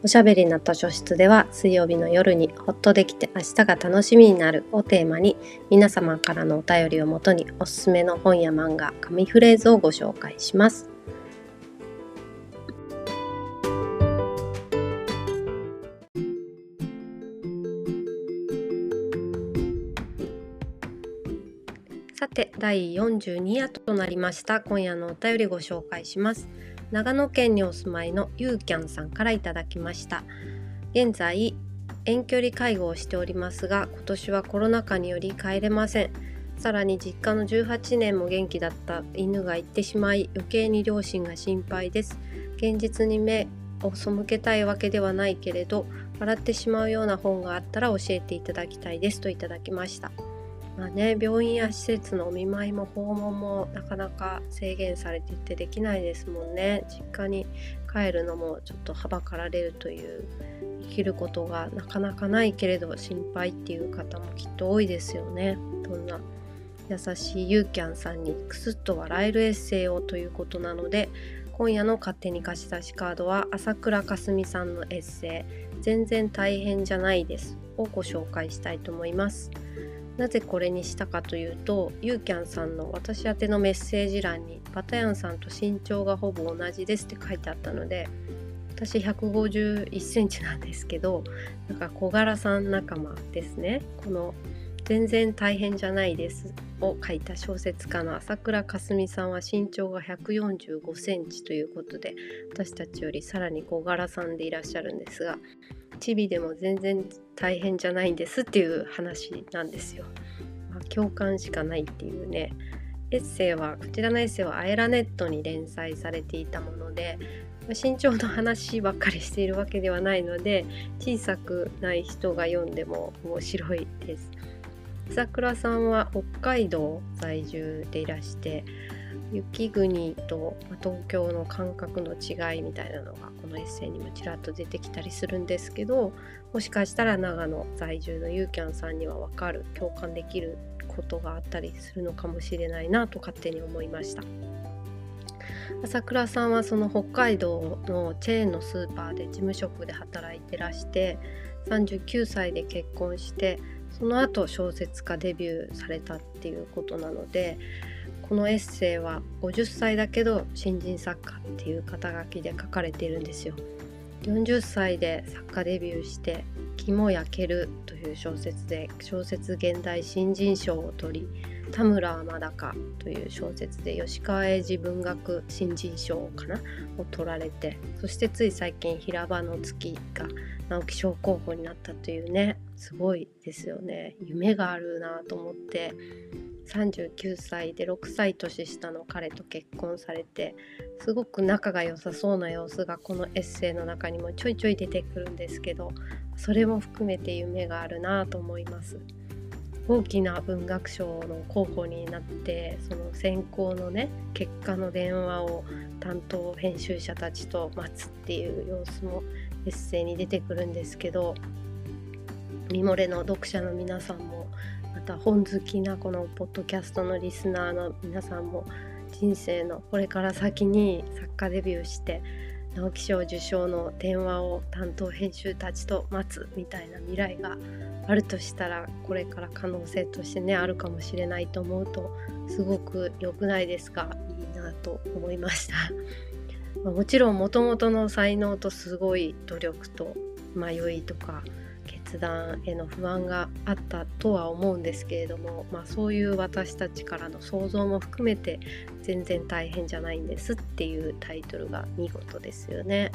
おしゃべりな図書室では水曜日の夜にほっとできて明日が楽しみになるをテーマに皆様からのお便りをもとにおすすめの本や漫画、紙フレーズをご紹介します。さて第42夜となりました今夜のお便りご紹介します。長野県にお住まいのゆうきゃんさんからいただきました。現在遠距離介護をしておりますが今年はコロナ禍により帰れません。さらに実家の18年も元気だった犬が行ってしまい余計に両親が心配です。現実に目を背けたいわけではないけれど笑ってしまうような本があったら教えていただきたいですといただきました。まあね、病院や施設のお見舞いも訪問もなかなか制限されていてできないですもんね実家に帰るのもちょっとはばかられるという生きることがなかなかないけれど心配っていう方もきっと多いですよねどんな優しいユーキャンさんにクスッと笑えるエッセイをということなので今夜の勝手に貸し出しカードは朝倉かすみさんのエッセイ「全然大変じゃないです」をご紹介したいと思います。なぜこれにしたかというとユーキャンさんの私宛てのメッセージ欄にバタヤンさんと身長がほぼ同じですって書いてあったので私151センチなんですけどなんか小柄さん仲間ですね。この全然大変じゃないですを書いた小説家の朝倉かすみさんは身長が145センチということで私たちよりさらに小柄さんでいらっしゃるんですがチビでも全然大変じゃないんですっていう話なんですよ。まあ、共感しかないっていうねエッセイはこちらのエッセイはアエラネットに連載されていたもので身長の話ばっかりしているわけではないので小さくない人が読んでも面白いです。朝倉さんは北海道在住でいらして雪国と東京の感覚の違いみたいなのがのエッセイにもちらっと出てきたりするんですけどもしかしたら長野在住のユーキャンさんには分かる共感できることがあったりするのかもしれないなと勝手に思いました。朝倉さんはその北海道のチェーンのスーパーで事務職で働いてらして39歳で結婚してその後小説家デビューされたっていうことなのでこのエッセイは50歳だけど新人作家っていう肩書きで書かれているんですよ。40歳で作家デビューして「肝焼ける」という小説で小説現代新人賞を取り「田村天高」という小説で吉川英治文学新人賞かなを取られてそしてつい最近「平場の月」が直木賞候補になったというねすごいですよね夢があるなと思って39歳で6歳年下の彼と結婚されてすごく仲が良さそうな様子がこのエッセイの中にもちょいちょい出てくるんですけどそれも含めて夢があるなと思います。大きな文学賞の候補になってその選考のね結果の電話を担当編集者たちと待つっていう様子もエッセイに出てくるんですけどミモレの読者の皆さんもた本好きなこのポッドキャストのリスナーの皆さんも人生のこれから先に作家デビューして直木賞受賞の電話を担当編集たちと待つみたいな未来があるとしたらこれから可能性としてねあるかもしれないと思うとすごく良くないですか？いいなと思いました。もちろんもともとの才能とすごい努力と迷いとか決断への不安があったとは思うんですけれども、まあ、そういう私たちからの想像も含めて全然大変じゃないんですっていうタイトルが見事ですよね。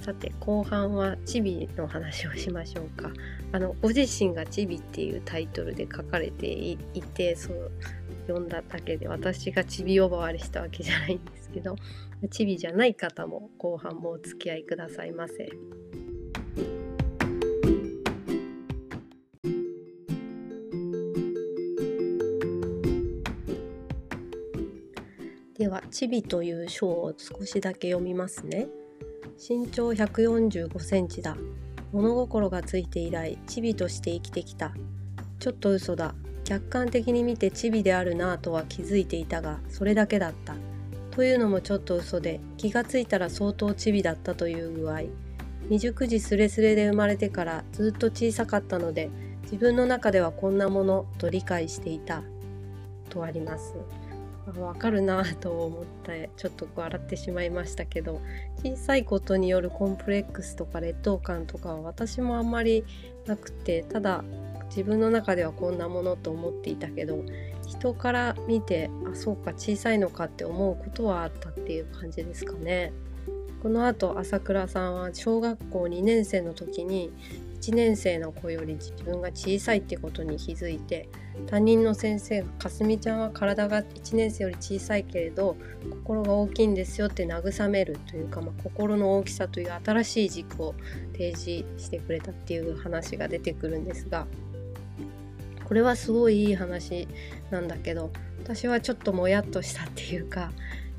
さて後半はチビの話をしましょうか。あのご自身がチビっていうタイトルで書かれていてそう読んだだけで私がチビ呼ばわりしたわけじゃないんですけどチビじゃない方も後半もお付き合いくださいませ。では「チビ」という章を少しだけ読みますね。身長145センチだ。物心がついて以来チビとして生きてきた。ちょっと嘘だ。客観的に見てチビであるなぁとは気づいていたがそれだけだった。というのもちょっと嘘で気がついたら相当チビだったという具合。未熟児すれすれで生まれてからずっと小さかったので自分の中ではこんなものと理解していた。とあります。わかるなと思ってちょっと笑ってしまいましたけど小さいことによるコンプレックスとか劣等感とかは私もあんまりなくてただ自分の中ではこんなものと思っていたけど人から見てあそうか小さいのかって思うことはあったっていう感じですかね。このあと朝倉さんは小学校2年生の時に1年生の子より自分が小さいってことに気づいて担任の先生が「かすみちゃんは体が1年生より小さいけれど心が大きいんですよ」って慰めるというか、まあ、心の大きさという新しい軸を提示してくれたっていう話が出てくるんですがこれはすごいいい話なんだけど私はちょっともやっとしたっていうか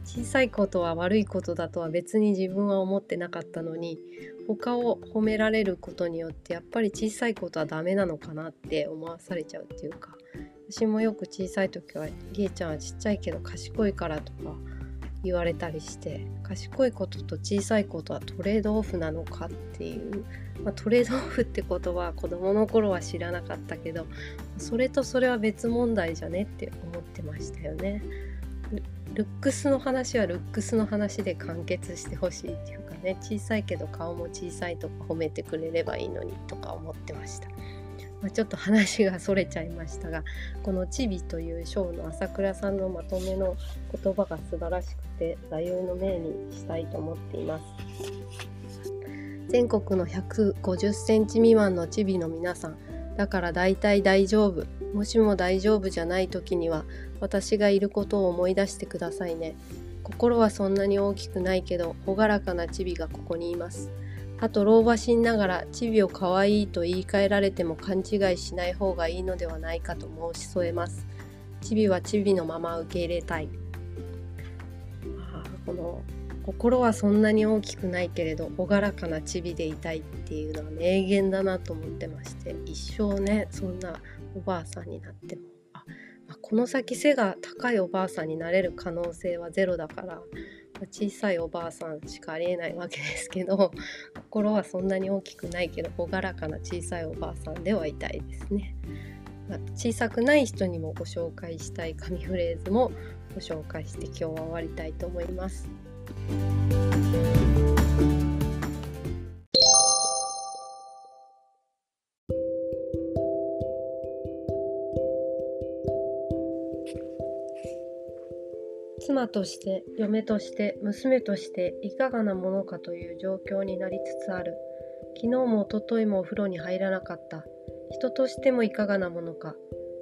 小さいことは悪いことだとは別に自分は思ってなかったのに他を褒められることによってやっぱり小さいことはダメなのかなって思わされちゃうっていうか私もよく小さい時は「りえちゃんはちっちゃいけど賢いから」とか言われたりして賢いことと小さいことはトレードオフなのか？っていう、まあ、トレードオフって言葉は子どもの頃は知らなかったけどそれとそれは別問題じゃねって思ってましたよね。ルックスの話はルックスの話で完結してほしいっていうかね小さいけど顔も小さいとか褒めてくれればいいのにとか思ってました。まあ、ちょっと話がそれちゃいましたがこの「チビ」という章の朝倉さんのまとめの言葉が素晴らしくて座右の銘にしたいと思っています。全国の150センチ未満のチビの皆さんだから大体大丈夫もしも大丈夫じゃない時には私がいることを思い出してくださいね。心はそんなに大きくないけど朗らかなチビがここにいます。あと老婆心ながらチビを可愛いと言い換えられても勘違いしない方がいいのではないかと申し添えます。チビはチビのまま受け入れたい。あこの心はそんなに大きくないけれど朗らかなチビでいたいっていうのは名言だなと思ってまして一生ねそんなおばあさんになっても、この先背が高いおばあさんになれる可能性はゼロだから、小さいおばあさんしかありえないわけですけど 心はそんなに大きくないけど朗らかな小さいおばあさんではいたいですね。ま、小さくない人にもご紹介したい紙フレーズもご紹介して今日は終わりたいと思います。妻として嫁として娘としていかがなものかという状況になりつつある。昨日もおとといもお風呂に入らなかった。人としてもいかがなものか。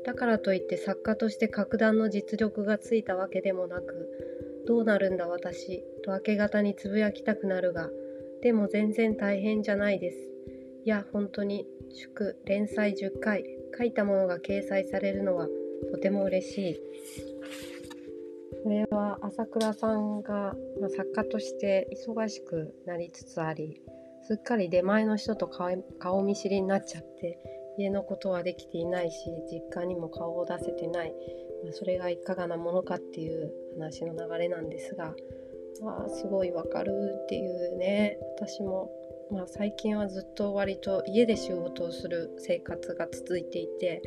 だからといって作家として格段の実力がついたわけでもなくどうなるんだ私。と明け方につぶやきたくなるがでも全然大変じゃないです。いや本当に祝連載10回書いたものが掲載されるのはとても嬉しい。これは朝倉さんが、まあ、作家として忙しくなりつつありすっかり出前の人と顔見知りになっちゃって家のことはできていないし実家にも顔を出せてない、まあ、それがいかがなものかっていう話の流れなんですが、まあ、すごいわかるっていうね私も、まあ、最近はずっと割と家で仕事をする生活が続いていて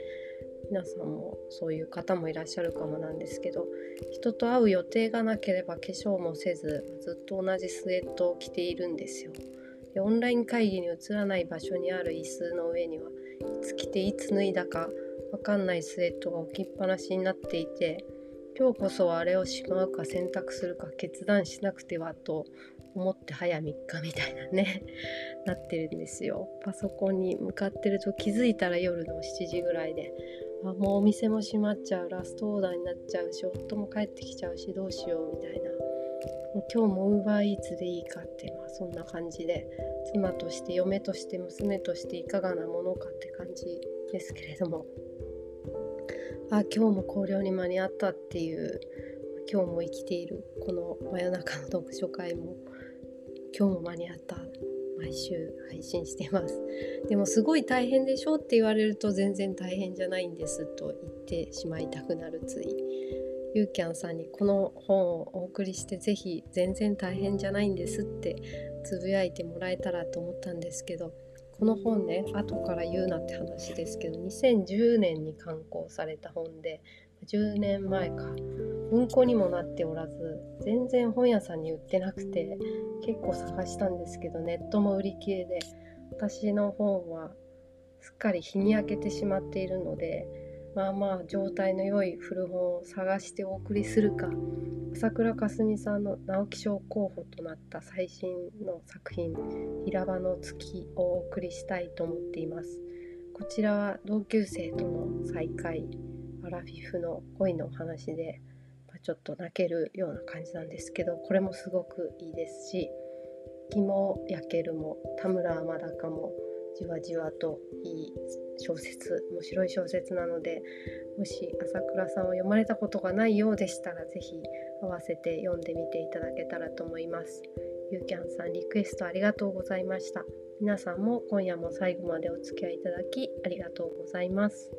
皆さんもそういう方もいらっしゃるかもなんですけど人と会う予定がなければ化粧もせずずっと同じスウェットを着ているんですよ。でオンライン会議に移らない場所にある椅子の上にはいつ着ていつ脱いだかわかんないスウェットが置きっぱなしになっていて今日こそはあれをしまうか選択するか決断しなくてはと思って早3日みたいなね なってるんですよ。パソコンに向かってると気づいたら夜の7時ぐらいであもうお店も閉まっちゃうラストオーダーになっちゃうし夫も帰ってきちゃうしどうしようみたいな。今日もウーバーイーツでいいかって、まあ、そんな感じで。妻として嫁として娘としていかがなものかって感じですけれども。あ今日も考慮に間に合ったっていう今日も生きているこの真夜中の読書会も今日も間に合った。毎週配信してます。でもすごい大変でしょって言われると全然大変じゃないんです。と言ってしまいたくなるつい。ゆうきゃんさんにこの本をお送りして是非全然大変じゃないんですってつぶやいてもらえたらと思ったんですけどこの本ね後から言うなって話ですけど2010年に刊行された本で10年前か。文庫にもなっておらず全然本屋さんに売ってなくて結構探したんですけどネットも売り切れで私の本はすっかり日に焼けてしまっているのでまあまあ状態の良い古本を探してお送りするか朝倉かすみさんの直木賞候補となった最新の作品「平場の月」をお送りしたいと思っています。こちらは同級生との再会。アラフィフの恋のお話で、まあ、ちょっと泣けるような感じなんですけどこれもすごくいいですし「気も焼ける」も田村天高もじわじわといい小説面白い小説なのでもし朝倉さんを読まれたことがないようでしたら是非合わせて読んでみていただけたらと思います。ゆうきゃんさんリクエストありがとうございました。皆さんも今夜も最後までお付き合いいただきありがとうございます。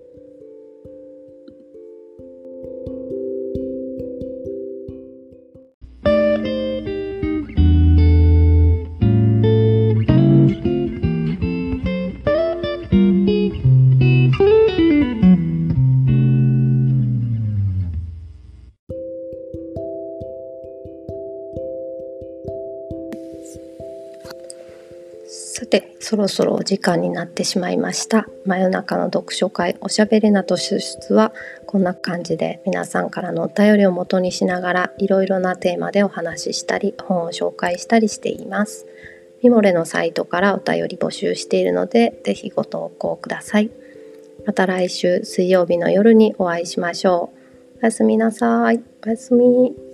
そろそろお時間になってしまいました。真夜中の読書会おしゃべりなと出出はこんな感じで皆さんからのお便りを元にしながらいろいろなテーマでお話ししたり本を紹介したりしています。ミモレのサイトからお便り募集しているのでぜひご投稿ください。また来週水曜日の夜にお会いしましょう。おやすみなさい。おやすみ。